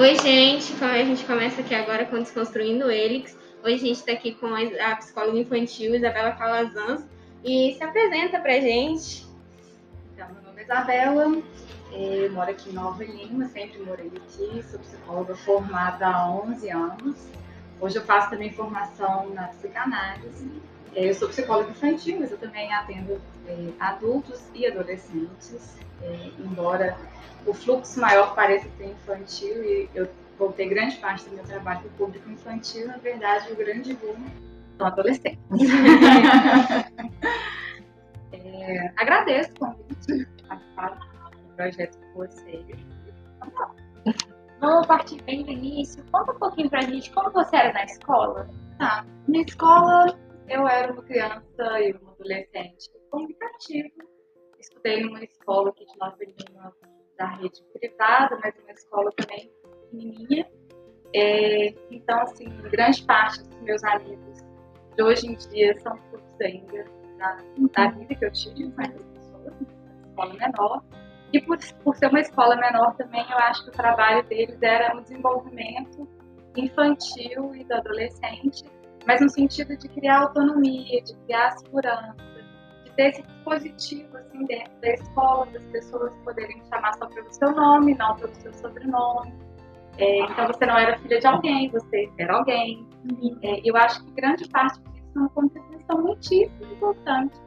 Oi, gente. A gente começa aqui agora com Desconstruindo Elix. Hoje a gente está aqui com a psicóloga infantil Isabela Calazans e se apresenta pra gente. Então, meu nome é Isabela, eu moro aqui em Nova Lima, sempre morei aqui, sou psicóloga formada há 11 anos. Hoje eu faço também formação na psicanálise. Eu sou psicóloga infantil, mas eu também atendo é, adultos e adolescentes, é, embora o fluxo maior pareça ser infantil e eu voltei grande parte do meu trabalho para o público infantil, na verdade o grande boom são adolescentes. é, agradeço o convite, participar do projeto com vocês. Vamos partir bem do início. Conta um pouquinho pra gente como você era na escola. Tá, na escola eu era uma criança e uma adolescente comunicativa. Estudei numa escola aqui de Nova Lima, da rede privada, mas uma escola também pequenininha. É, então, assim, grande parte dos meus amigos de hoje em dia são frutos ainda da, da vida que eu tive com essas pessoas, escola menor. E por, por ser uma escola menor também, eu acho que o trabalho deles era o desenvolvimento infantil e do adolescente, mas no sentido de criar autonomia, de criar segurança, de ter esse dispositivo assim, dentro da escola, das pessoas poderem chamar só pelo seu nome, não pelo seu sobrenome. É, então você não era filha de alguém, você era alguém. É, eu acho que grande parte disso é uma contribuição muitíssimo importante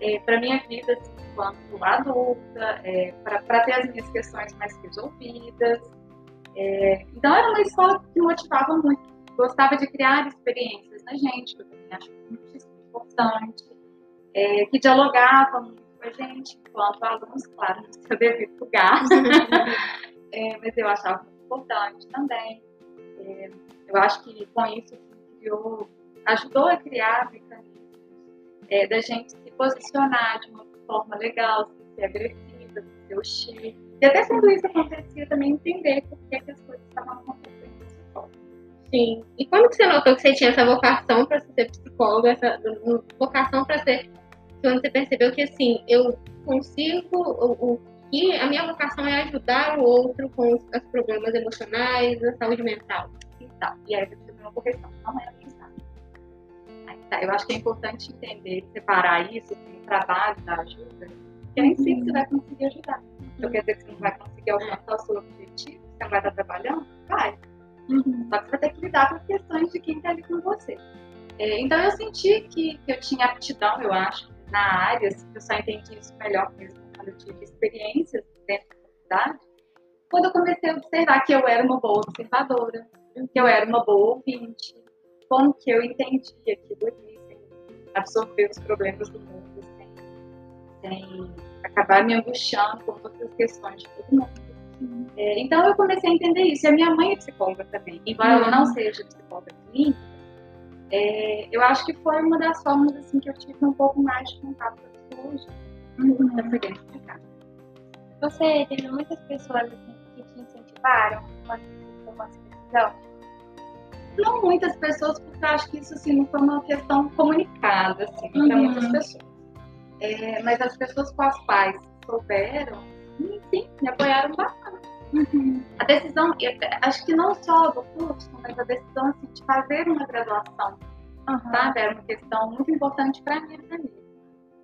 é, para minha vida assim, enquanto adulta, é, para ter as minhas questões mais resolvidas. É, então era uma escola que motivava muito, gostava de criar experiências na gente, que eu também acho muito importante, é, que dialogava muito com a gente, enquanto alunos, claro, no seu devido lugar, é, mas eu achava muito importante também. É, eu acho que com isso criou, ajudou a criar mecanismos é, da gente se posicionar de uma forma legal, sem ser agressiva, sem ser hostil. E até quando isso acontecia, também entender por que, que as coisas estavam acontecendo. Sim. E quando que você notou que você tinha essa vocação para ser psicóloga, essa vocação para ser. Quando você percebeu que, assim, eu consigo. O, o, que a minha vocação é ajudar o outro com os, os problemas emocionais, a saúde mental. Então, e aí você uma correção. Não é Tá, eu acho que é importante entender, separar isso, assim, o trabalho da ajuda, que nem sempre você vai conseguir ajudar. Então quer dizer que você não vai conseguir alcançar o seu objetivo, você não vai estar trabalhando? Vai. Uhum. Só que você vai ter que lidar com questões de quem está ali com você. É, então eu senti que, que, eu tinha aptidão, eu acho, na área, assim, eu só entendi isso melhor mesmo quando eu tive experiências dentro da faculdade, quando eu comecei a observar que eu era uma boa observadora, que eu era uma boa ouvinte, como que eu entendi aquilo ali, sem absorver os problemas do mundo, sem, sem acabar me angustiando com todas as questões de todo mundo. É, então eu comecei a entender isso. E a minha mãe é psicóloga também. Embora ela não seja psicóloga clínica, é, eu acho que foi uma das formas assim, que eu tive um pouco mais de contato com a psicologia. Uhum. Você teve muitas pessoas assim, que te incentivaram quando você tomou essa decisão? Não muitas pessoas, porque eu acho que isso assim, não foi uma questão comunicada assim, uhum. para muitas pessoas. É, mas as pessoas com as quais souberam, sim, me apoiaram bastante. Uhum. A decisão, acho que não só do curso, mas a decisão assim, de fazer uma graduação, uhum. sabe? Era uma questão muito importante para mim mim.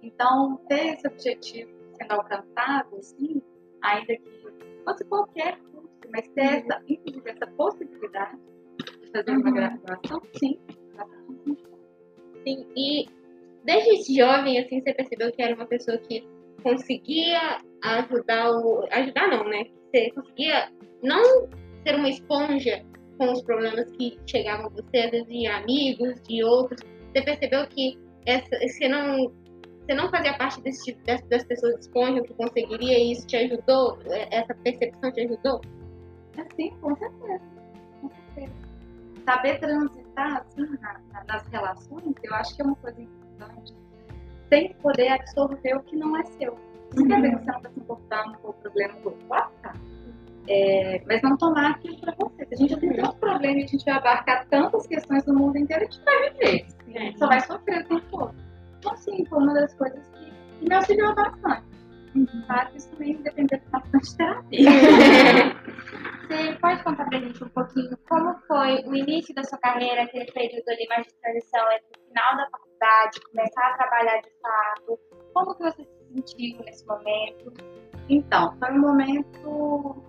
Então, ter esse objetivo sendo alcançado, assim, ainda que fosse qualquer curso, mas ter uhum. essa, inclusive, essa possibilidade, fazer uma graduação? Sim. Sim, e desde jovem, assim, você percebeu que era uma pessoa que conseguia ajudar o... Ajudar não, né? Você conseguia não ser uma esponja com os problemas que chegavam a você, de amigos, de outros. Você percebeu que essa, você não você não fazia parte desse tipo, das, das pessoas de esponja que conseguiria e isso te ajudou? Essa percepção te ajudou? Sim, com certeza. Com certeza saber transitar assim, na, na, nas relações, eu acho que é uma coisa importante, sem poder absorver o que não é seu. Não uhum. quer dizer que você não está se importando com o problema do outro, ah, tá. É, mas não tomar aquilo para você. A gente já tem tanto problema e a gente vai abarcar tantas questões do mundo inteiro, a gente vai viver. Assim, a gente só vai sofrer o tempo todo. Então, sim, foi uma das coisas que, que me auxiliou bastante. Uhum. Claro que isso também depende bastante de terapia. Você pode contar pra gente um pouquinho como foi o início da sua carreira, aquele período ali mais de transição entre o final da faculdade, começar a trabalhar de fato? Como que você se sentiu nesse momento? Então, foi um momento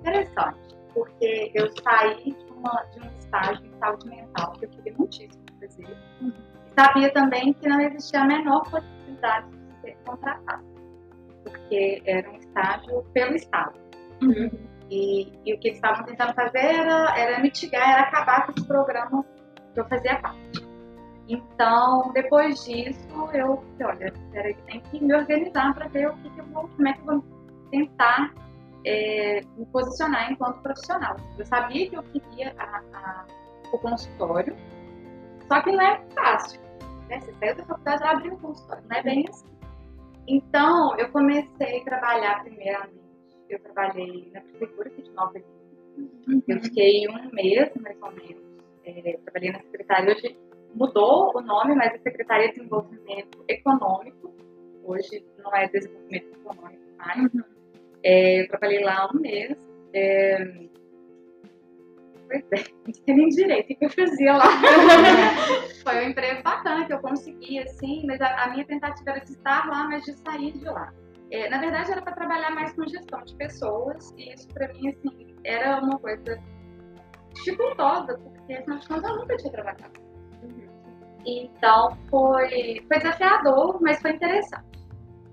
interessante, porque eu saí de, uma, de um estágio em saúde mental que eu queria muitíssimo fazer. Uhum. Sabia também que não existia a menor possibilidade de ser contratada, porque era um estágio pelo Estado. E, e o que eles estavam tentando fazer era, era mitigar, era acabar com esse programa que eu fazia parte. Então, depois disso, eu falei, olha, peraí, tem que me organizar para ver o que, que eu vou, como é que eu vou tentar é, me posicionar enquanto profissional. Eu sabia que eu queria a, a, o consultório, só que não é fácil. Né? Você saiu da faculdade e abriu um consultório, não é bem assim. Então, eu comecei a trabalhar primeiramente eu trabalhei na prefeitura aqui de Nova Lima. Eu fiquei um mês, mais ou menos. É, trabalhei na secretaria. Hoje mudou o nome, mas é Secretaria de Desenvolvimento Econômico. Hoje não é Desenvolvimento Econômico mais. É, eu trabalhei lá um mês. É, pois é, não sei nem direito o que eu fazia lá. Foi um emprego bacana que eu consegui, assim, mas a, a minha tentativa era de estar lá, mas de sair de lá. É, na verdade, era para trabalhar mais com gestão de pessoas, e isso para mim, assim, era uma coisa dificultosa, porque afinal de contas eu nunca tinha trabalhado. Então, foi, foi desafiador, mas foi interessante.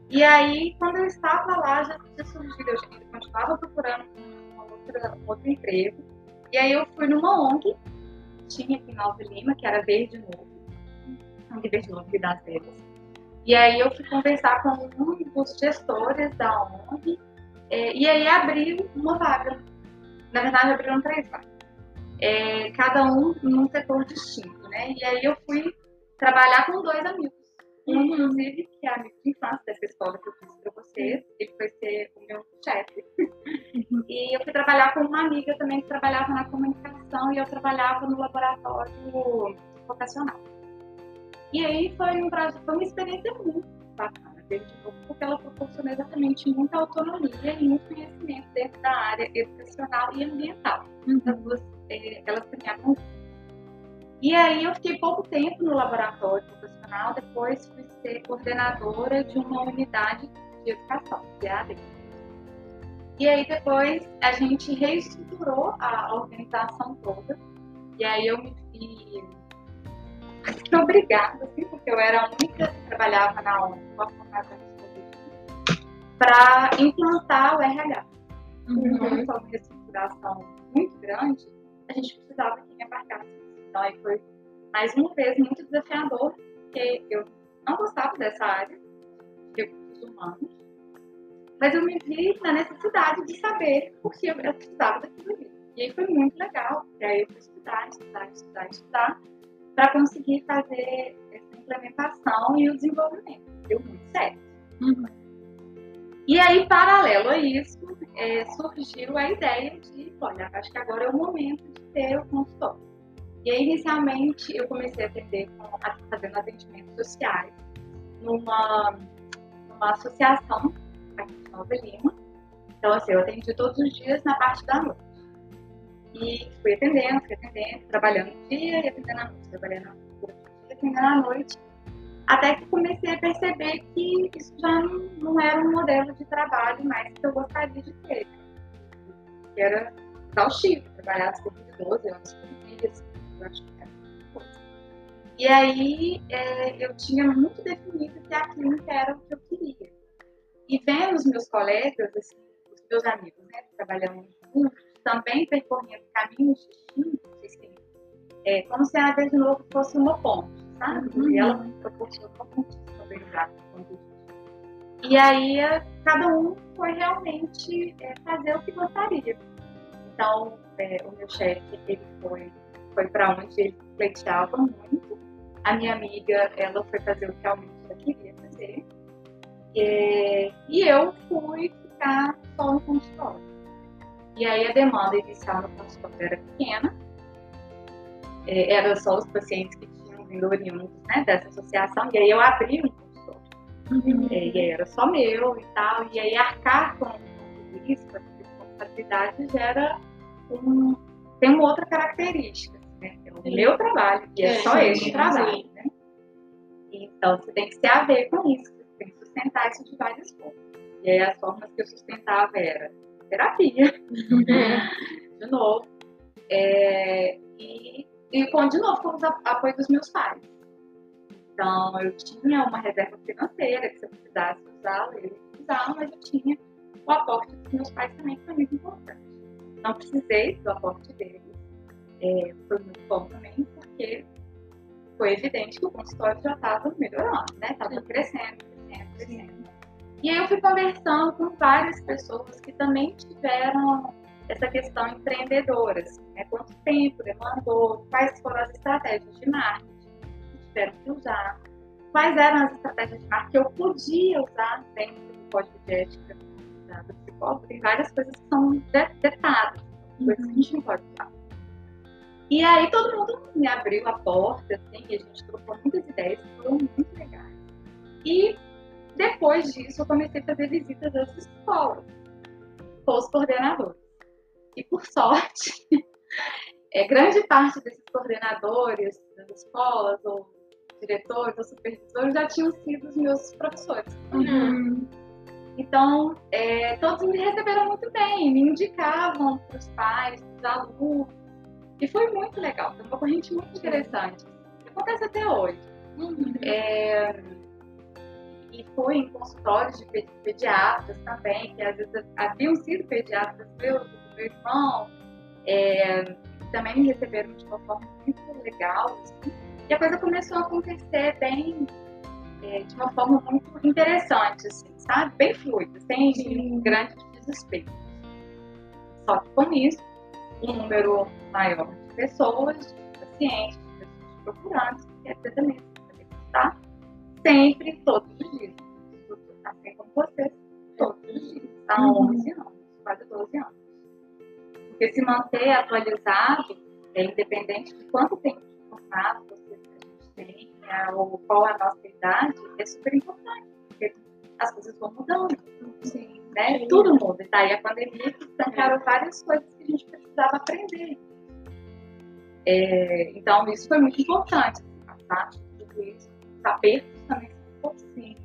E aí, quando eu estava lá, já tinha surgido, eu continuava procurando um outro emprego. E aí, eu fui numa ONG, tinha aqui em Nova Lima, que era Verde Novo, ONG Verde Novo de das Vegas. E aí eu fui conversar com um dos gestores da ONG, é, e aí abriu uma vaga. Na verdade, abriram três vagas. É, cada um num setor distinto, né? E aí eu fui trabalhar com dois amigos. Um, inclusive, que é amigo de infância dessa escola que eu fiz para vocês, ele foi ser o meu chefe. e eu fui trabalhar com uma amiga também que trabalhava na comunicação e eu trabalhava no laboratório vocacional. E aí foi, um, foi uma experiência muito bacana porque ela proporcionou exatamente muita autonomia e muito conhecimento dentro da área educacional e ambiental. Então, duas, é, elas caminhavam e aí eu fiquei pouco tempo no laboratório profissional, depois fui ser coordenadora de uma unidade de educação, de AD. E aí depois a gente reestruturou a organização toda, e aí eu me vi que obrigada, assim, porque eu era a única que trabalhava na ONU para implantar o RH. Uhum. Como foi uma reestruturação muito grande, a gente precisava que embarcasse. Então, aí foi, mais uma vez, muito desafiador, porque eu não gostava dessa área de recursos humanos, mas eu me vi na necessidade de saber por que eu precisava daquilo ali. E aí foi muito legal, porque aí eu fui estudar, estudar, estudar, estudar, para conseguir fazer essa implementação e o desenvolvimento. Deu muito certo. Uhum. E aí, paralelo a isso, é, surgiu a ideia de, olha, acho que agora é o momento de ter o consultório. E aí, inicialmente, eu comecei a atender com, fazendo atendimentos sociais numa, numa associação aqui de Nova Lima. Então, assim, eu atendi todos os dias na parte da noite. E fui atendendo, fui atendendo, trabalhando no dia e atendendo à noite, trabalhando dia e atendendo à noite. Até que comecei a perceber que isso já não, não era um modelo de trabalho mais que eu gostaria de ter. Que era exaustivo, trabalhar cerca de 12 horas por dia, eu acho que era coisa. E aí é, eu tinha muito definido que a clínica era o que eu queria. E vendo os meus colegas, assim, os meus amigos, né, trabalhando juntos, também percorrendo caminhos distintos, assim, é, como se a Verde Novo fosse uma ponte, sabe? Uhum. E ela proporcionou muitíssima verdade. E aí, cada um foi realmente é, fazer o que gostaria. Então, é, o meu chefe, ele foi, foi para onde ele pleiteava muito. A minha amiga, ela foi fazer o que realmente ela queria fazer. É, e eu fui ficar só no consultório. E aí a demanda inicial no consultório era pequena, é, era só os pacientes que tinham vindo oriundos né, dessa associação, e aí eu abri um consultório. Uhum. É, e aí era só meu e tal, e aí arcar com tudo isso, com responsabilidade, gera um, tem uma outra característica, né? É o meu trabalho, que é, É, só este trabalho, né? Então, você tem que se haver com isso, você tem que sustentar isso de várias formas. E aí, as formas que eu sustentava era terapia, de novo, é, e, e com, de novo, com o apoio dos meus pais. Então, eu tinha uma reserva financeira, que se eu precisasse usá-la, eu usar, mas eu tinha o aporte dos meus pais também, que foi muito importante. Não precisei do aporte deles. É, foi muito bom também, porque foi evidente que o consultório já estava melhorando, né? Estava crescendo, crescendo, crescendo. E aí eu fui conversando com várias pessoas que também tiveram essa questão empreendedora, assim, né? Quanto tempo demandou, quais foram as estratégias de marketing que tiveram que usar, quais eram as estratégias de marketing que eu podia usar dentro do código de ética da- do psicólogo. Tem várias coisas que são vetadas, coisas que a gente não pode usar. E aí todo mundo me abriu a porta, assim, e a gente trocou muitas ideias que foram muito legais. E depois disso eu comecei a fazer visitas às escolas com os coordenadores. E por sorte, é, grande parte desses coordenadores das escolas, ou diretores, ou supervisores, já tinham sido os meus professores. Uhum. Então, é, todos me receberam muito bem, me indicavam para os pais, para os alunos. E foi muito legal, foi uma corrente muito interessante. Acontece até hoje. É, e fui em consultórios de pe- pediatras também, que às vezes haviam sido pediatras meus, do meu irmão, é, que também me receberam de uma forma muito legal. assim. E a coisa começou a acontecer bem, é, de uma forma muito interessante, assim, sabe? Bem fluida, sem grandes desespero. Só que com isso, um número maior de pessoas, de pacientes, de pessoas procurantes, que é também você está sempre, todos os dias. Assim como você, todos os dias. Há Uhum. 11 anos, quase 12 anos. Porque se manter atualizado, é, independente de quanto tempo de formato você, a gente tem, é, ou qual a nossa idade, é super importante. Porque as coisas vão mudando. Sim. Né? Sim. Tudo muda. E tá a pandemia que estancaram várias coisas que a gente precisava aprender. É, então, isso foi muito importante. Passar isso, saber justamente sim.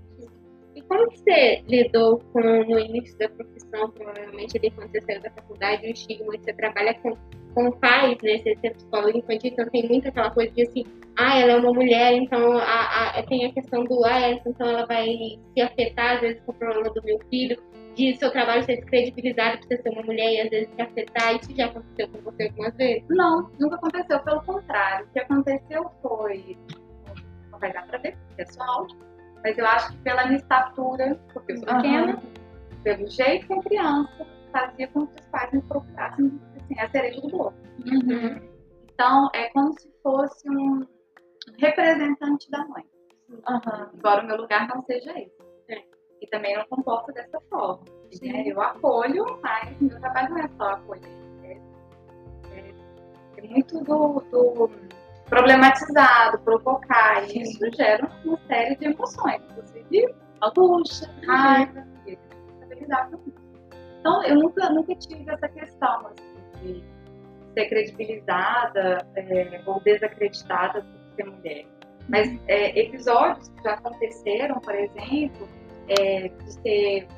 E como você lidou com, no início da profissão, provavelmente ali quando você saiu da faculdade, o estigma que você trabalha com, com pais, né? Você é psicólogo infantil, então tem muito aquela coisa de assim, ah, ela é uma mulher, então a, a, tem a questão do ah, então ela vai se afetar às vezes com o problema do meu filho, de seu trabalho ser descredibilizado por você ser uma mulher e às vezes se afetar. Isso já aconteceu com você algumas vezes? Não, nunca aconteceu. Pelo contrário, o que aconteceu foi. Não vai dar pra ver, porque é só áudio. Mas eu acho que pela minha estatura, porque eu sou pequena, pelo jeito que a criança fazia com que os pais me procurassem assim, a cereja do bolo. Então, é como se fosse um representante da mãe. Aham. Embora o meu lugar não seja esse. E também não comporto dessa forma. né? Eu acolho, mas meu trabalho não é só acolher. É, é- é muito do, do problematizado, provocar. E isso gera uma série de emoções, inclusive angústia, raiva. E lidar com isso. Então, eu nunca, nunca tive essa questão assim, de ser credibilizada é, ou desacreditada por ser mulher. Mas é, episódios que já aconteceram, por exemplo, é, de ser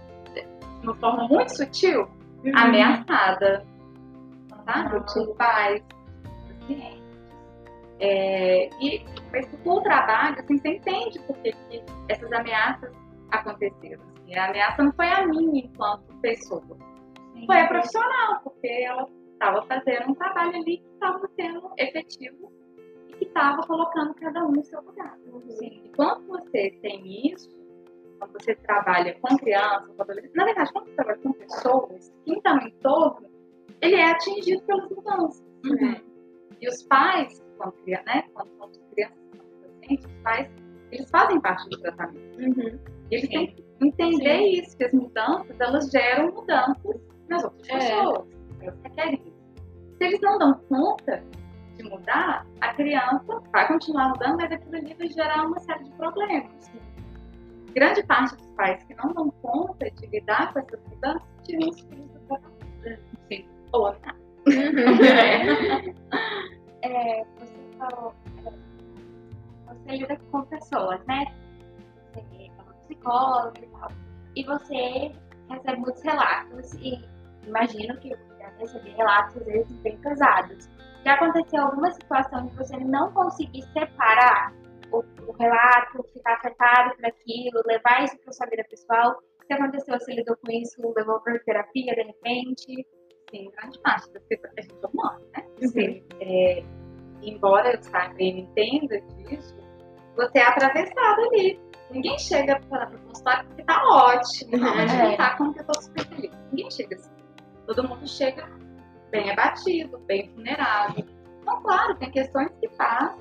de uma forma muito sutil, ameaçada, sabe? Por pais, pacientes. É, e mas com o trabalho, assim, você entende por que, que essas ameaças aconteceram. assim. A ameaça não foi a minha enquanto pessoa, foi a profissional, porque ela estava fazendo um trabalho ali que estava sendo efetivo e que estava colocando cada um no seu lugar. Sim. E quando você tem isso, quando você trabalha com crianças, com adolescentes, na verdade, quando você trabalha com pessoas, quem está no entorno, ele é atingido pelas mudanças. Uhum. E os pais, quando, né, quando são crianças, adolescentes, os pais, eles fazem parte do tratamento. Uhum. Eles têm que entender isso, que as mudanças, elas geram mudanças nas outras É. pessoas. Elas requerem isso. Se eles não dão conta de mudar, a criança vai continuar mudando, mas aquilo ali vai gerar uma série de problemas. Grande parte dos pais que não dão conta de lidar com essas mudanças tiram os filhos do tratamento. Sim. Ou nada. É, você falou, é, você lida com pessoas, né? Você é uma psicóloga e tal. E você recebe muitos relatos e imagino que já recebi relatos, às vezes, bem pesados. Já aconteceu alguma situação de você não conseguir separar relato, ficar afetado por aquilo, levar isso para sua vida pessoal? O que aconteceu? Você lidou com isso, levou para terapia de repente? Sim, grande parte das pessoas a gente é humano, né? Sim. É, embora eu saiba e entenda disso, você é atravessado ali. Ninguém chega para o consultório porque tá ótimo, não, mas É. não tá como que eu tô super feliz. Ninguém chega assim. Todo mundo chega bem abatido, bem vulnerável. Então, claro, tem questões que passam,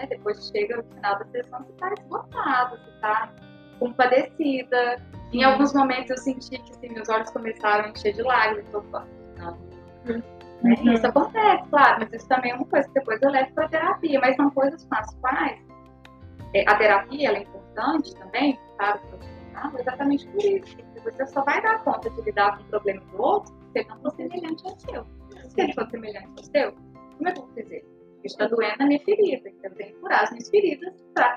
né? Depois chega no final da sessão, você tá esgotado, você tá compadecida. Em alguns momentos eu senti que assim, meus olhos começaram a encher de lágrimas. Eu falei, não, né? Uhum. Isso acontece, claro, mas isso também é uma coisa que depois eu levo para terapia, mas são coisas com as quais é, a terapia ela é importante também para o profissional, exatamente por isso. Porque você só vai dar conta de lidar com o problema do outro se ele não for semelhante ao seu. Se ele for semelhante ao seu, como é que eu vou dizer? Está doendo na minha ferida, então eu tenho que curar as minhas feridas para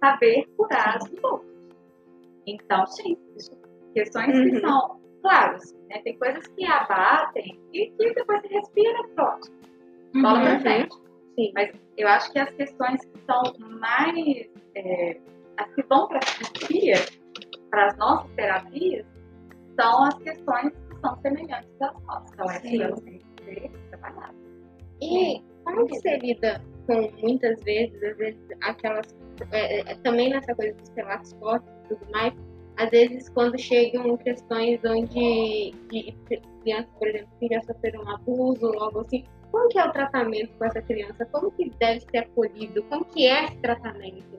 saber curar as dos outros. Então, sim, questões que Uhum. são, claro, assim, né, tem coisas que abatem e que depois você respira, pronto, bola Uhum. pra frente. Sim. Mas eu acho que as questões que são mais, é, as que vão para a terapia, para as nossas terapias, são as questões que são semelhantes às nossas. Então, essas Sim. elas têm que ser trabalhadas. E como que você lida com muitas vezes, às vezes, aquelas. é, é, também nessa coisa dos relatos fortes e tudo mais, às vezes quando chegam questões onde de crianças, por exemplo, que já sofreram um abuso ou algo assim, como que é o tratamento com essa criança? Como que deve ser acolhido? Como que é esse tratamento?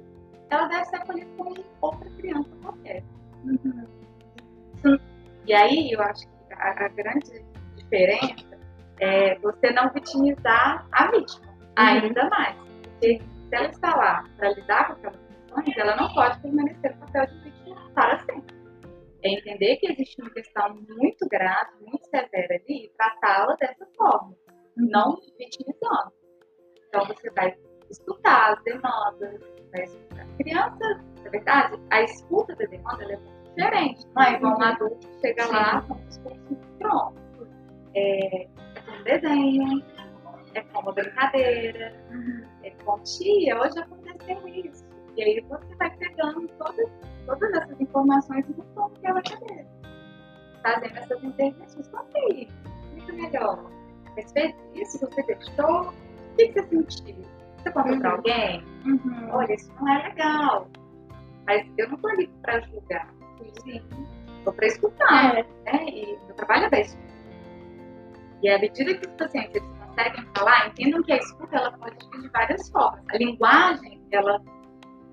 Ela deve ser acolhida como outra criança qualquer. E aí, eu acho que a, a grande diferença é você não vitimizar a vítima ainda mais. Porque se ela está lá para lidar com aquelas questões, ela não pode permanecer no papel de vítima para sempre. É entender que existe uma questão muito grave, muito severa ali, e tratá-la dessa forma, não vitimizando. Então, você vai escutar as demandas, vai escutar. Criança, na verdade, a escuta da demanda é muito diferente. Não é igual um adulto chega lá com o discurso pronto. É, desenho, é com uma brincadeira, é com tia, hoje aconteceu isso. E aí você vai pegando todas, todas essas informações e montando aquela cabeça. Fazendo essas intervenções. Conta aí, explica melhor. A respeito disso, você deixou? O que que você sentiu? Você contou pra Uhum. alguém? Uhum. olha, isso não é legal. Mas eu não tô ali para julgar. Sim. Tô para escutar, É. né? E meu trabalho é da escuta. E à medida que os pacientes conseguem falar, entendam que a escuta ela pode vir de várias formas. A linguagem, ela,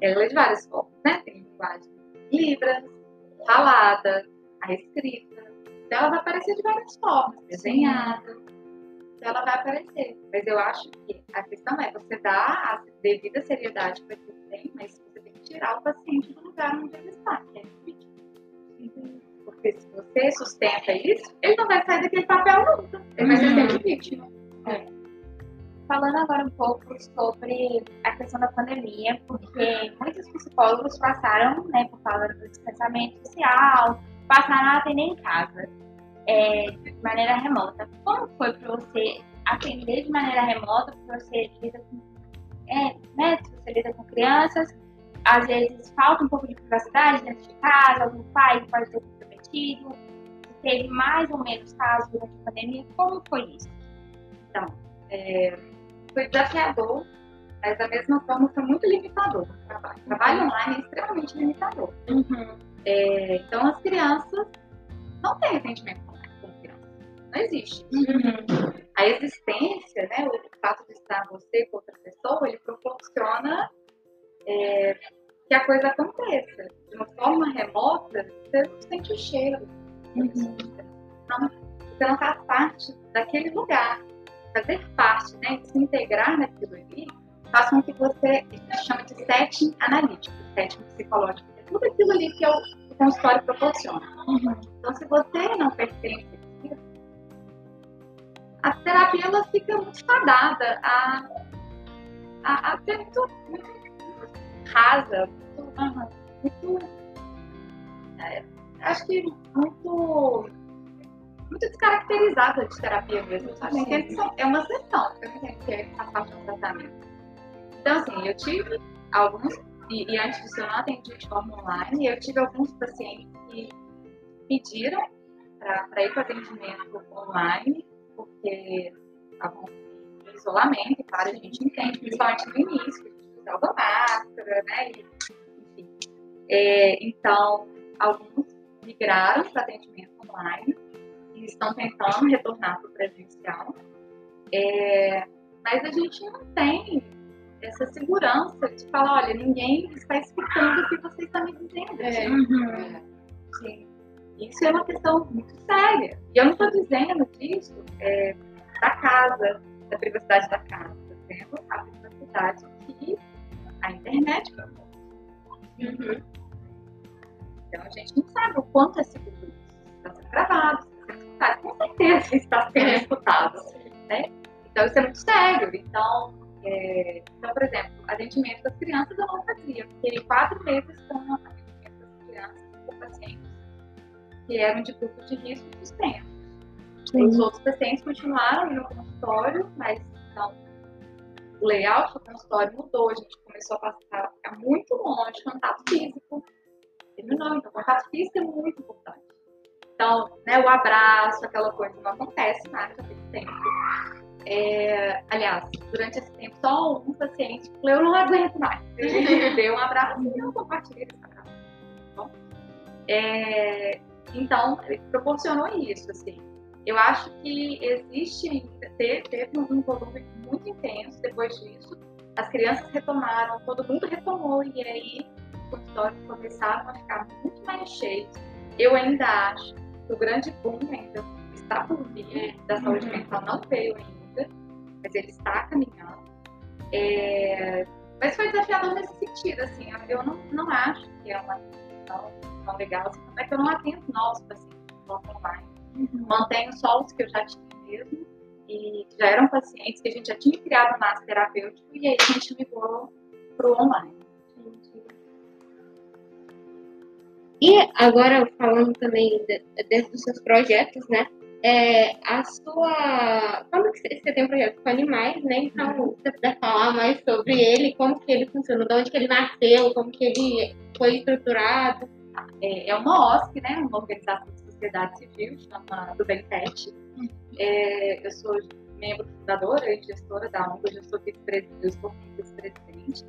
ela é de várias formas, né? Tem linguagem libras, falada, a escrita. Então ela vai aparecer de várias formas, desenhada. Então ela vai aparecer. Mas eu acho que a questão é você dar a devida seriedade para quem tem, mas você tem que tirar o paciente do lugar onde ele está, que é vítima. Porque se você sustenta isso, ele não vai sair daquele papel nunca. Ele vai ser Uhum. sempre vítima. Falando agora um pouco sobre a questão da pandemia, porque muitos psicólogos passaram, né, por causa do distanciamento social, passaram a atender em casa, é, de maneira remota. Como foi para você atender de maneira remota, porque você lida com, é, né, você lida com crianças, às vezes falta um pouco de privacidade dentro de casa, algum pai pode ser comprometido, teve mais ou menos casos durante a pandemia, como foi isso? É, foi desafiador, mas da mesma forma foi muito limitador o trabalho. Online é extremamente limitador. É, então as crianças não têm atendimento online com crianças. Não existe. A existência, né, o fato de estar você com outra pessoa, ele proporciona é, que a coisa aconteça. De uma forma remota, você não sente o cheiro. Não, você não faz parte daquele lugar. Fazer parte, né, se integrar naquilo ali, faz com que você, a gente chama de setting analítico, setting psicológico. É tudo aquilo ali que é o, consultório proporciona. Então, se você não pertence a terapia ela fica muito fadada a, a, a ser muito, muito rasa, muito, muito é, acho que muito muito descaracterizada de terapia mesmo, sabe? É uma sessão, eu não entendo que faz parte do tratamento. Então, assim, eu tive alguns, e, e antes disso eu não atendi de forma online, e eu tive alguns pacientes que pediram para ir para atendimento online, porque estavam em isolamento, claro, a gente entende, principalmente no início, que usava máscara, né? E, enfim. É, então, alguns migraram para atendimento online e estão tentando retornar para o presencial. É, mas a gente não tem essa segurança de falar, olha, ninguém está escutando o que você está me dizendo. É. Uhum. Isso é uma questão muito séria. E eu não estou dizendo disso é, da casa, da privacidade da casa, estou dizendo a privacidade a internet propõe. Uhum. Então a gente não sabe o quanto é seguro isso. Está sendo gravado, está sendo escutado. Com certeza está sendo escutado. Né? Então isso é muito sério. Então, é... então, por exemplo, atendimento das crianças eu não fazia. Fiquei quatro meses com atendimento das crianças com pacientes que eram de grupo de risco suspenso. Os outros pacientes continuaram no consultório, mas então, o layout do consultório mudou, a gente começou a passar a ficar muito longe, contato físico. Terminou, então contato físico é muito importante. Então, né, o abraço, aquela coisa não acontece mais naquele tempo. É, aliás, durante esse tempo, só um paciente falou, eu não aguento mais. Ele deu um abraço e eu compartilhei esse abraço. Tá bom? É, então, proporcionou isso, assim. Eu acho que existe, teve um volume muito intenso depois disso. As crianças retomaram, todo mundo retomou, e aí os consultórios começaram a ficar muito mais cheios. Eu ainda acho que o grande boom ainda está por vir, da saúde uhum. mental não veio ainda, mas ele está caminhando. É... Mas foi desafiador nesse sentido, assim, eu não, não acho que é uma questão tão legal, assim, como é que eu não atendo novos pacientes online. Uhum. Mantenho só os que eu já tinha mesmo, e já eram pacientes que a gente já tinha criado um massa terapêutico, e aí a gente migrou para o online. E agora, falando também dentro dos seus projetos, né? É, a sua. Como que você tem um projeto com animais, né? Então, uhum. você puder falar mais sobre ele, como que ele funciona, de onde que ele nasceu, como que ele foi estruturado é, é uma OSC, né, uma organização sociedade civil, chama do Bem Pet. É, eu sou membro fundadora e gestora da ONG, eu sou vice-presidente.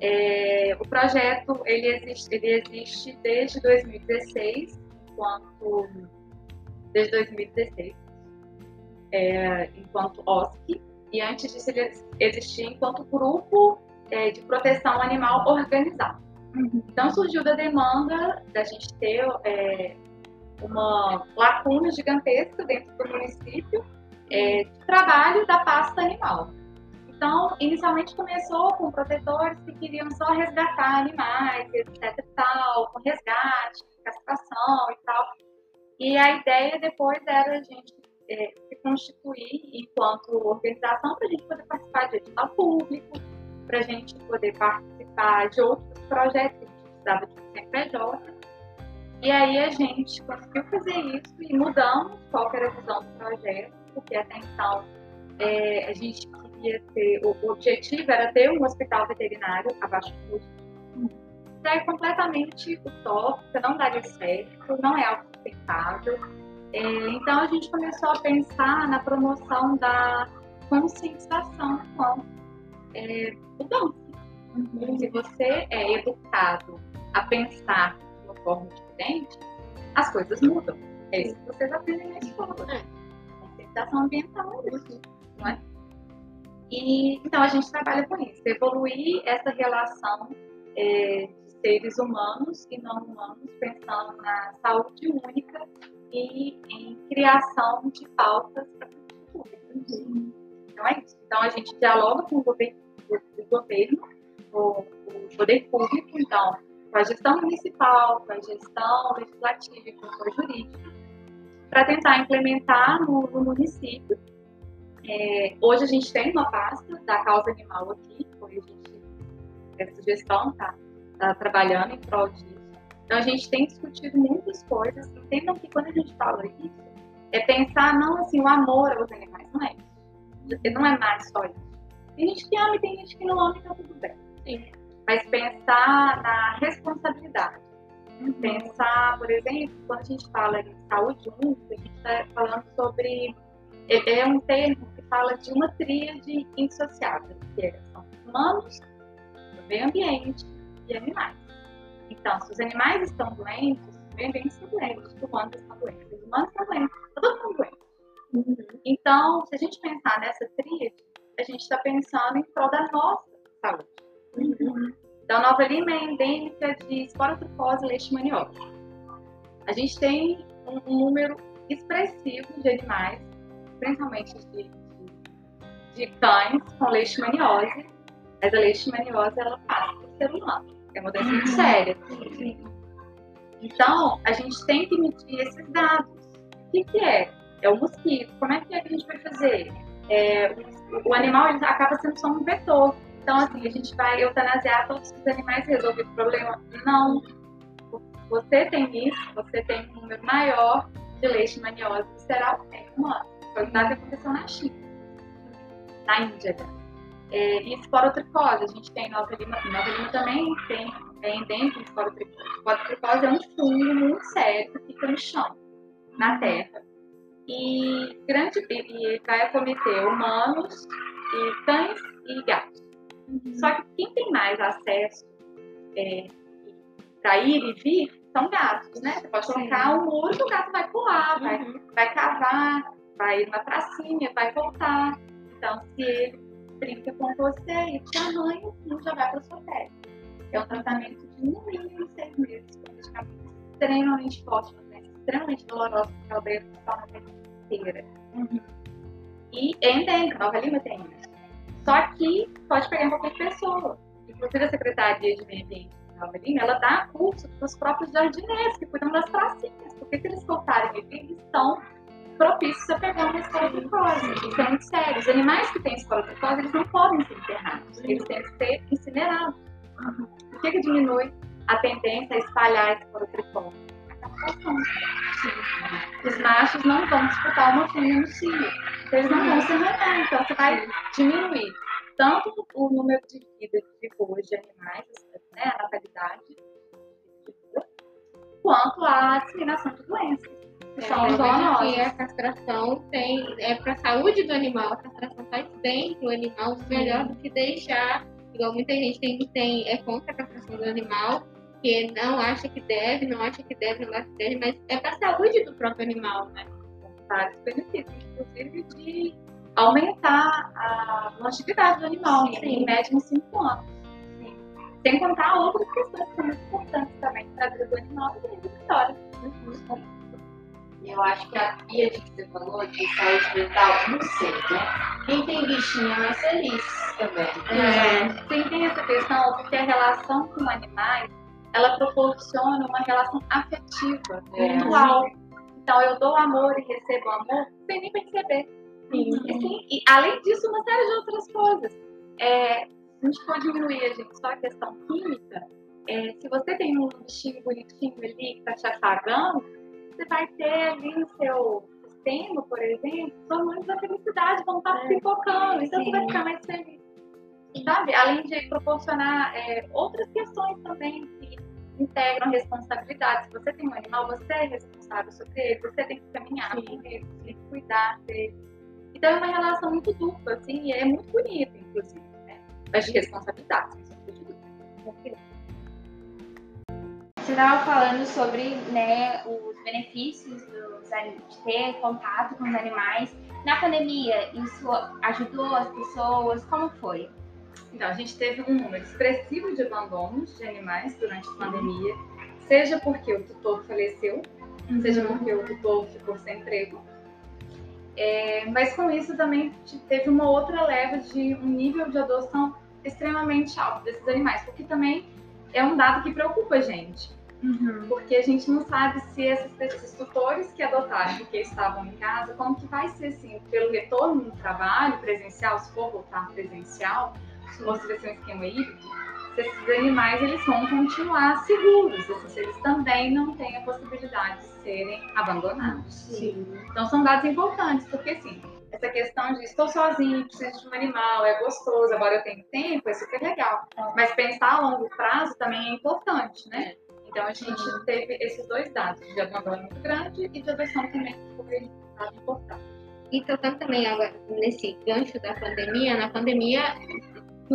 É, o projeto ele existe, ele existe desde 2016, enquanto desde 2016, é, enquanto OSC, e antes disso ele existia enquanto grupo é, de proteção animal organizado. Então surgiu da demanda da gente ter é, uma lacuna gigantesca dentro do município é, de trabalho da pasta animal. Então, inicialmente começou com protetores que queriam só resgatar animais, etc e tal, com resgate, castração e tal. E a ideia depois era a gente é, se constituir enquanto organização para a gente poder participar de edital público, para a gente poder participar de outros projetos que a gente precisava de um CNPJ. E aí a gente conseguiu fazer isso e mudamos qual era a visão do projeto, porque até então é, a gente queria ter, o, o, objetivo era ter um hospital veterinário abaixo do custo. Isso é completamente utópico, não daria certo, não é autossustentável. É, então a gente começou a pensar na promoção da conscientização com é, mudança. Uhum. Se você é educado a pensar de uma forma as coisas mudam. É isso que vocês aprendem na escola. Né? Conscientização ambiental é isso, não é? E, então a gente trabalha com isso, evoluir essa relação é, de seres humanos e não humanos, pensando na saúde única e em criação de pautas para a. Uhum. Então é isso. Então a gente dialoga com o governo, o governo o, o poder público, então, com a gestão municipal, com a gestão legislativa, com a jurídica, para tentar implementar no, no, município É, hoje a gente tem uma pasta da causa animal aqui, foi a gente, essa sugestão está tá trabalhando em prol disso. Então a gente tem discutido muitas coisas. Entendam que quando a gente fala isso, é pensar não assim, o amor aos animais, não é isso. Não é mais só isso. Tem gente que ama e tem gente que não ama e tá tudo bem. Sim. Mas pensar na responsabilidade. Uhum. Pensar, por exemplo, quando a gente fala em saúde única, a gente está falando sobre. É, é, um termo que fala de uma tríade indissociável, que é, são humanos, o meio ambiente e animais. Então, se os animais estão doentes, o meio ambiente está doente, os humanos estão doentes, os humanos estão doentes, está todo mundo doente. Uhum. Então, se a gente pensar nessa tríade, a gente está pensando em prol da nossa saúde. Uhum. Então, Nova Lima é endêmica de esporotricose leishmaniose. A gente tem um, número expressivo de animais, principalmente de, de, de cães com leishmaniose, mas a leishmaniose ela passa por ser humano. É uma doença muito séria. Então, a gente tem que medir esses dados. O que, que é? É o mosquito. Como é que, é que a gente vai fazer? É, o animal acaba sendo só um vetor. Então, assim, a gente vai eutanasiar todos os animais e resolver o problema? Não. Você tem isso, você tem um número maior de leishmaniose visceral em humano. Foi o que aconteceu na China, na Índia. É, e esporotricose, a gente tem Nova Lima, Nova Lima também tem, tem dentro de esporotricose. Esporotricose é um fungo muito sério que fica no chão, na terra. E, grande, e vai acometer humanos, e cães e gatos. Uhum. Só que quem tem mais acesso é, para ir e vir são gatos, né? Você pode colocar um muro que o gato vai pular, uhum. vai, vai cavar, vai ir numa pracinha, vai voltar. Então, se ele brinca com você e te arranha, não já vai para sua pele. É um tratamento de no mínimo seis meses, com medicamento extremamente forte, extremamente doloroso, porque aldeia está na pele inteira. Uhum. E é Nova Lima tem isso. Só que pode pegar qualquer pessoa. Inclusive a Secretaria de Meio Ambiente de Nova Lima, ela dá curso para os próprios jardineiros que cuidam das pracinhas. Porque se eles soltarem eles estão propícios a pegar uma esporotricose. Isso é muito sério. Os animais que têm esporotricose, eles não podem ser internados. Eles têm que ser incinerados. O que, que diminui a tendência a espalhar a esporotricose? Os machos não vão disputar uma fêmea no cio. Então, eles não vão se matar. Então, você vai diminuir tanto o número de vida de boas de animais, né, a natalidade, quanto a disseminação de doenças. São zoonoses. a castração tem, é para a saúde do animal, a castração faz bem para o animal, melhor do que deixar, igual muita gente tem, tem é contra a castração do animal, que não acha que deve, não acha que deve, não acha que deve, mas é para a saúde do próprio animal, né? Vários benefícios, inclusive de aumentar a longevidade do animal, Sim. em média uns 5 anos. Sim. Sem contar outras questões que são muito importantes também para a vida do animal e da vitória. Uhum. Eu acho que a Bia que você falou de saúde mental, não sei, né? Quem tem bichinho é mais feliz também. É, sim, tem essa questão, porque a relação com animais, ela proporciona uma relação afetiva, é. virtual. Então, eu dou amor e recebo amor sem nem perceber. Sim. E, sim, e além disso, uma série de outras coisas. É, a gente pode diminuir a gente, só a questão química. É, se você tem um bichinho bonitinho ali que está te afagando, você vai ter ali no seu sistema, por exemplo, os hormônios da felicidade vão estar é, pipocando, então você vai ficar mais feliz. Sabe? Além de proporcionar é, outras questões também que integram responsabilidade. Se você tem um animal, você é responsável sobre ele, você tem que caminhar com ele, você tem que cuidar dele. Então é uma relação muito dupla, assim, e é muito bonita, inclusive, né? Mas de responsabilidade, é de dupla. Você estava falando sobre né, os benefícios dos, de ter contato com os animais. Na pandemia, isso ajudou as pessoas? Como foi? Então, a gente teve um número expressivo de abandonos de animais durante a pandemia, seja porque o tutor faleceu, uhum. seja porque o tutor ficou sem emprego. É, mas com isso também teve uma outra leva de um nível de adoção extremamente alto desses animais, porque também é um dado que preocupa a gente. Uhum. Porque a gente não sabe se esses, esses, tutores que adotaram porque estavam em casa, como que vai ser assim, pelo retorno no trabalho presencial, se for voltar presencial, se for ser um esquema híbrido, se esses animais eles vão continuar seguros, se eles também não têm a possibilidade de serem abandonados. Sim. Então são dados importantes, porque assim, essa questão de estou sozinho, preciso de um animal, é gostoso, agora eu tenho tempo, é super legal. Mas pensar a longo prazo também é importante, né? Então a gente uhum. teve esses dois dados, de abandono muito grande e de adoção também, que foi um dado importante. E tocando também agora nesse gancho da pandemia, na pandemia,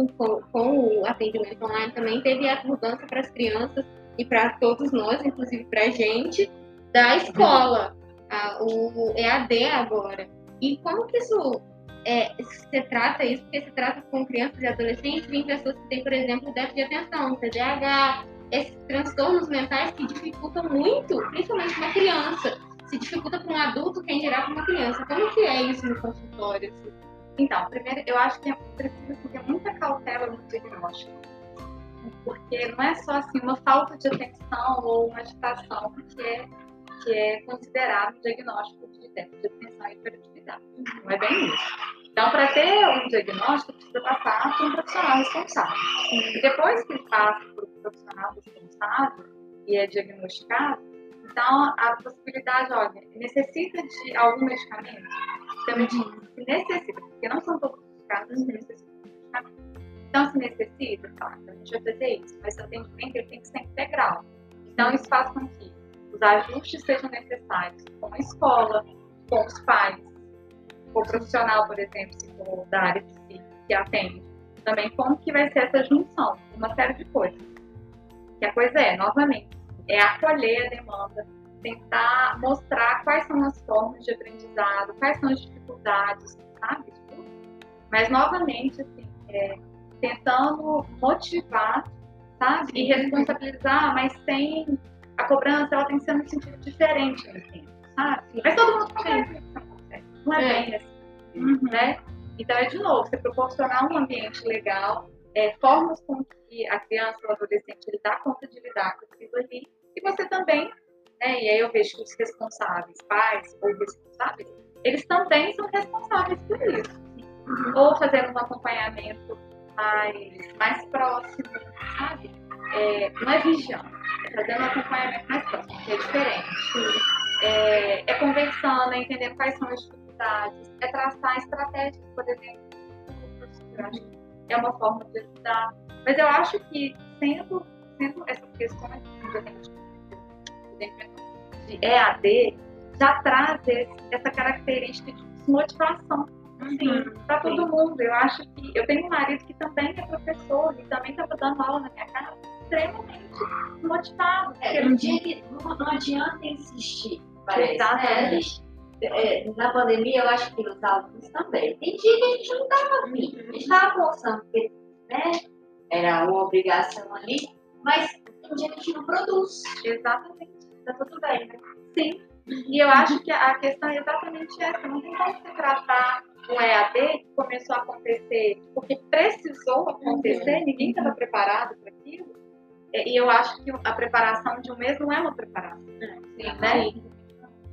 com, com o atendimento online também teve a mudança para as crianças e para todos nós, inclusive para a gente, da escola, a, o EAD agora. E como que isso é, se trata isso? Porque se trata com crianças e adolescentes em pessoas que têm, por exemplo, déficit de atenção, TDAH, esses transtornos mentais que dificultam muito, principalmente uma criança. Se dificulta para um adulto, quem dirá para uma criança. Como que é isso no consultório? Assim? Então, primeiro, eu acho que é preciso ter muita cautela no diagnóstico. Porque não é só assim uma falta de atenção ou uma agitação que é, que é considerado diagnóstico de déficit de atenção e hiperatividade. Não é bem isso. Então, para ter um diagnóstico, precisa passar por um profissional responsável. E depois que passa por um profissional responsável e é diagnosticado, então a possibilidade, olha, necessita de algum medicamento? Também se necessita, porque não são todos os casos que necessitam de medicamento. Então, se necessita, tá, a gente vai fazer isso, mas o atendimento ele tem que ser integral. Então, isso faz com que os ajustes sejam necessários com a escola, com os pais, for profissional, por exemplo, se for da área si, que atende, também como que vai ser essa junção, uma série de coisas. Que a coisa é, novamente, é acolher a demanda, tentar mostrar quais são as formas de aprendizado, quais são as dificuldades, sabe? Mas, novamente, assim, é, tentando motivar, sabe? E responsabilizar, mas sem a cobrança, ela tem que ser no sentido diferente, sabe? Mas todo mundo consegue não é, é. bem assim, uhum. né? Então, é de novo, você proporcionar um ambiente legal, é, formas com que a criança ou adolescente ele dá conta de lidar com aquilo ali, e você também, né, e aí eu vejo que os responsáveis, pais ou responsáveis, eles também são responsáveis por isso. Ou fazendo um acompanhamento mais, mais próximo, sabe? É, não é vigiando, é fazendo um acompanhamento mais próximo, que é diferente. É, é conversando, é entendendo quais são as dificuldades, é traçar estratégias, por exemplo, é uma forma de ajudar. Mas eu acho que sendo, sendo essas questões de EAD, já traz esse, essa característica de motivação uhum. para todo mundo. Eu acho que eu tenho um marido que também é professor e também estava dando aula na minha casa, extremamente motivado. É, um dia que não, não adianta insistir, parece. Exatamente. Né? é, na pandemia, eu acho que os alunos também. Tem dia que a gente não estava afim, a gente estava forçando, porque né, era uma obrigação ali, mas tem dia que a gente não produz. Exatamente, está tudo bem, né? Sim. E eu acho que a questão é exatamente essa, não tem como se tratar um EAD que começou a acontecer porque precisou acontecer, ninguém estava preparado para aquilo. E eu acho que a preparação de um mês não é uma preparação. Sim, né? Sim.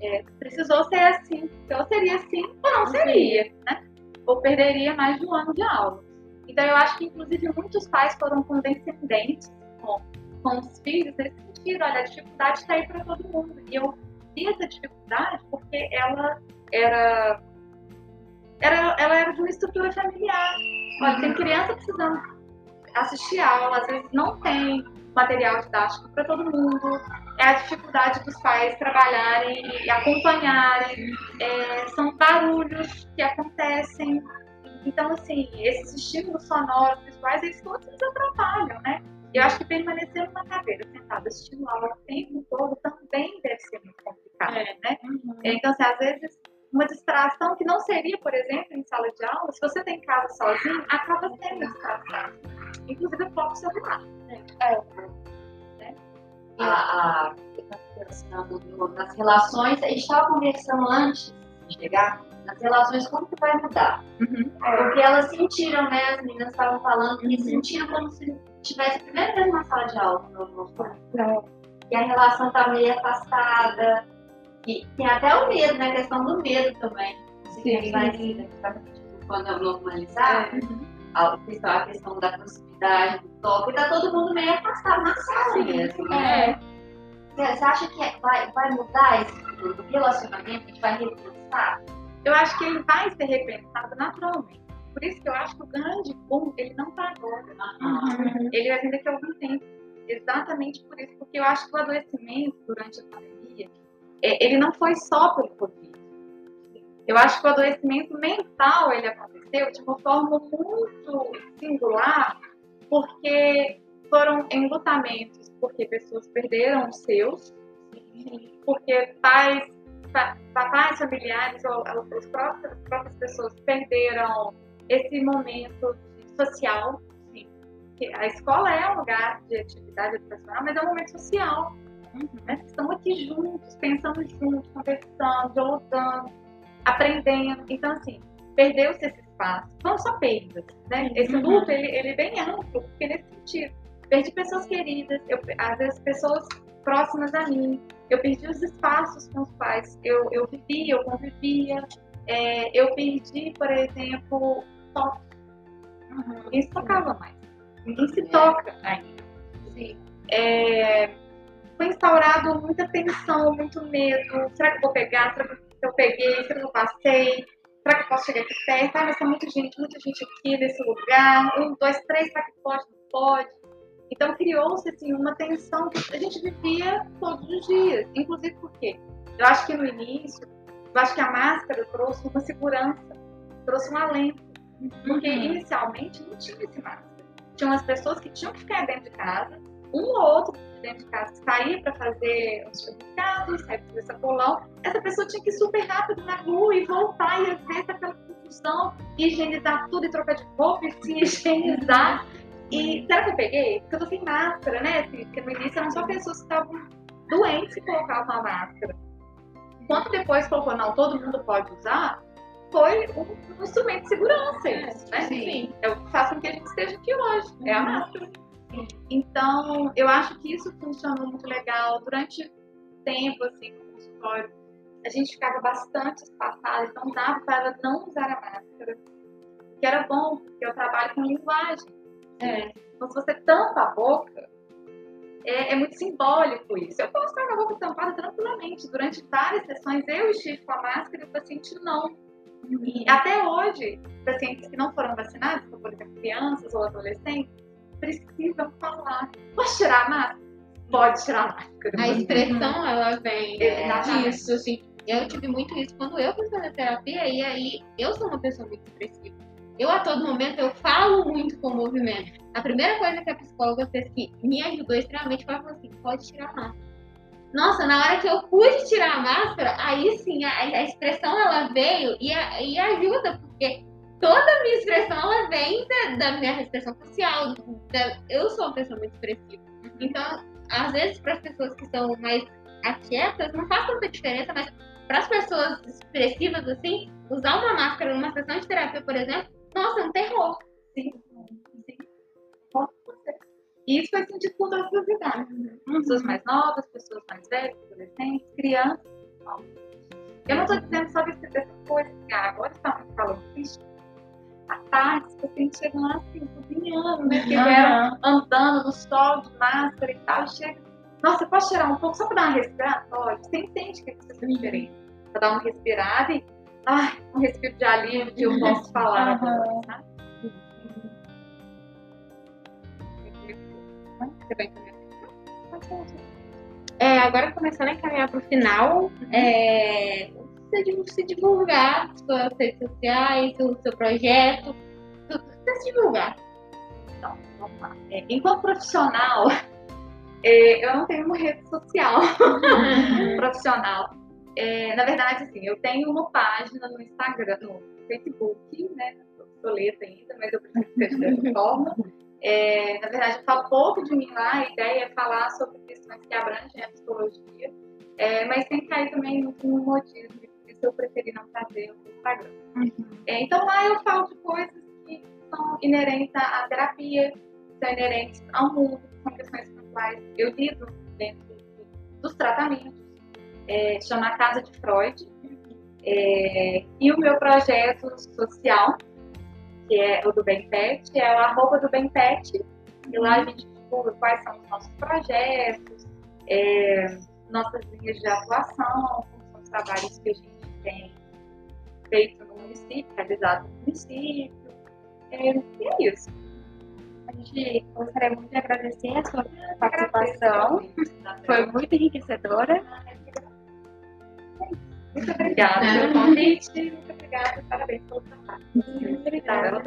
É, precisou ser assim, então seria assim ou não seria, né? Ou perderia mais de um ano de aula. Então eu acho que inclusive muitos pais foram condescendentes com, com os filhos nesse sentido, olha, a dificuldade está aí para todo mundo. E eu vi essa dificuldade porque ela era, era, ela era de uma estrutura familiar. Olha, tem criança precisando assistir aula, às vezes não tem material didático para todo mundo, é a dificuldade dos pais trabalharem e acompanharem, é, são barulhos que acontecem. Então, assim, esses estímulos sonoros, visuais, eles todos nos atrapalham, né? Eu acho que permanecer numa cadeira sentada assistindo aula o tempo todo também deve ser muito complicado, é. né? Uhum. Então, assim, às vezes, uma distração que não seria, por exemplo, em sala de aula, se você tem em casa sozinho, acaba sendo distração. Inclusive o próprio celular. Né? É a, a pensando nas relações, a gente estava conversando antes de chegar, nas relações como que vai mudar. Uhum. Porque elas sentiram, né? As meninas estavam falando que sentiram como se tivesse a primeira vez na sala de aula no nosso que a relação tá meio afastada. E tem até o medo, né? A questão do medo também. Sim. Vai, quando normalizar, a questão, a questão da proximidade, do toque, tá todo mundo meio afastado na sala mesmo. né? É. Você acha que é- vai, vai mudar esse relacionamento? A gente vai repensar? Eu acho que ele vai ser repensado naturalmente. Por isso que eu acho que o grande boom, ele não tá agora. Ele vai vir daqui a algum tempo. Exatamente por isso. Porque eu acho que o adoecimento durante a pandemia, é, ele não foi só pelo Covid. Eu acho que o adoecimento mental, ele aconteceu de uma forma muito singular, porque foram enlutamentos, porque pessoas perderam os seus, porque pais, pa- papais familiares ou ou as próprias, as próprias pessoas perderam esse momento social. Sim. A escola é um lugar de atividade educacional, mas é um momento social. Né? Estão aqui juntos, pensando juntos, conversando, dialogando, aprendendo. Então, assim, perdeu-se esse espaço. Não só perdas, né? Esse luto, ele, ele é bem amplo, porque nesse sentido. Perdi pessoas queridas, eu, às vezes pessoas próximas a mim. Eu perdi os espaços com os quais eu, eu vivia, eu convivia. É, eu perdi, por exemplo, toque. Ninguém se tocava mais. Ninguém se toca ainda. Sim. É, foi instaurado muita tensão, muito medo. Será que eu vou pegar? Será que eu peguei? Será que eu passei? Será que eu posso chegar aqui perto? Ah, mas tem muita gente, muita gente aqui nesse lugar. Um, dois, três, será que pode? Não pode? Então criou-se assim, uma tensão que a gente vivia todos os dias. Inclusive porque eu acho que no início, eu acho que a máscara trouxe uma segurança, trouxe um alento. Porque inicialmente não tinha esse máscara. Tinham as pessoas que tinham que ficar dentro de casa, um ou outro de dentro de casa saía para fazer os supermercados, saía para fazer sacolão. Essa pessoa tinha que ir super rápido na rua e voltar, e às vezes aquela confusão, e higienizar tudo e trocar de roupa e se higienizar. E será que eu peguei? Porque eu tô sem máscara, né? Assim, Porque no início eram só pessoas que estavam doentes que colocavam a máscara. Enquanto depois colocou, não, todo mundo pode usar, foi um, um instrumento de segurança isso, né? Sim. É o que faz com que a gente esteja aqui hoje, é a máscara. Então, eu acho que isso funcionou muito legal. Durante tempo, assim, no consultório, a gente ficava bastante espaçado, então dava para não usar a máscara. Que era bom, porque eu trabalho com linguagem. É. Então, se você tampa a boca, é, é muito simbólico isso. Eu posso estar com a boca tampada tranquilamente. Durante várias sessões, eu estive com a máscara e o paciente não. E até hoje, pacientes que não foram vacinados, como por exemplo crianças ou adolescentes, precisam falar. Posso tirar a máscara? Pode tirar a máscara. A expressão, ela vem Exatamente. disso, assim. Eu tive muito isso quando eu fui fazer terapia, e aí eu sou uma pessoa muito expressiva. Eu, a todo momento, eu falo muito com o movimento. A primeira coisa que a psicóloga fez que me ajudou extremamente foi ela falou assim, pode tirar a máscara. Nossa, na hora que eu pude tirar a máscara, aí sim, a, a expressão ela veio e, a- e ajuda, porque toda a minha expressão, ela vem da, da minha expressão facial. da- eu sou uma pessoa muito expressiva. Então, às vezes, para as pessoas que são mais aquietas, não faz tanta diferença, mas para as pessoas expressivas, assim, usar uma máscara numa sessão de terapia, por exemplo, nossa, é um terror. Sim, E isso foi sentido por todas as idades. Pessoas mais novas, pessoas mais velhas, adolescentes, crianças. Eu não estou dizendo só desse- dessas coisas que ah, agora está muito calor. À tarde, os pacientes chegam lá assim, cozinhando, né? Que vieram andando no sol de máscara e tal. e Chega. Nossa, posso tirar um pouco só para dar uma respirada? Pode. Você entende que precisa ser diferente. Para dar uma respirada e. Ai, um respiro de alívio que eu posso falar agora, sabe? Você vai? É, agora começando a encaminhar para o final, é, você se divulgar suas redes sociais, o seu projeto, tudo, você se divulgar. Então, vamos lá. É, enquanto profissional, é, eu não tenho uma rede social profissional. É, na verdade, assim, eu tenho uma página no Instagram, no Facebook, né? Sou lenta ainda, mas eu preciso ser dessa forma. É, na verdade, eu falo pouco de mim lá, a ideia é falar sobre questões que abrangem a psicologia, é, mas sem cair também muito no modismo, por isso eu preferi não fazer o Instagram. É, então lá eu falo de coisas que são inerentes à terapia, são inerentes ao mundo, são questões com as quais eu lido dentro do dos tratamentos. É, chama Casa de Freud. É, e o meu projeto social, que é o do Bem Pet, é o arroba do Bem Pet. E lá a gente divulga quais são os nossos projetos, é, nossas linhas de atuação, são os trabalhos que a gente tem feito no município, realizado no município. É, e é isso. A gente gostaria muito de agradecer a sua participação. Foi muito enriquecedora. Muito obrigada pelo convite. Muito obrigada. e Parabéns pelo trabalho. Muito obrigada.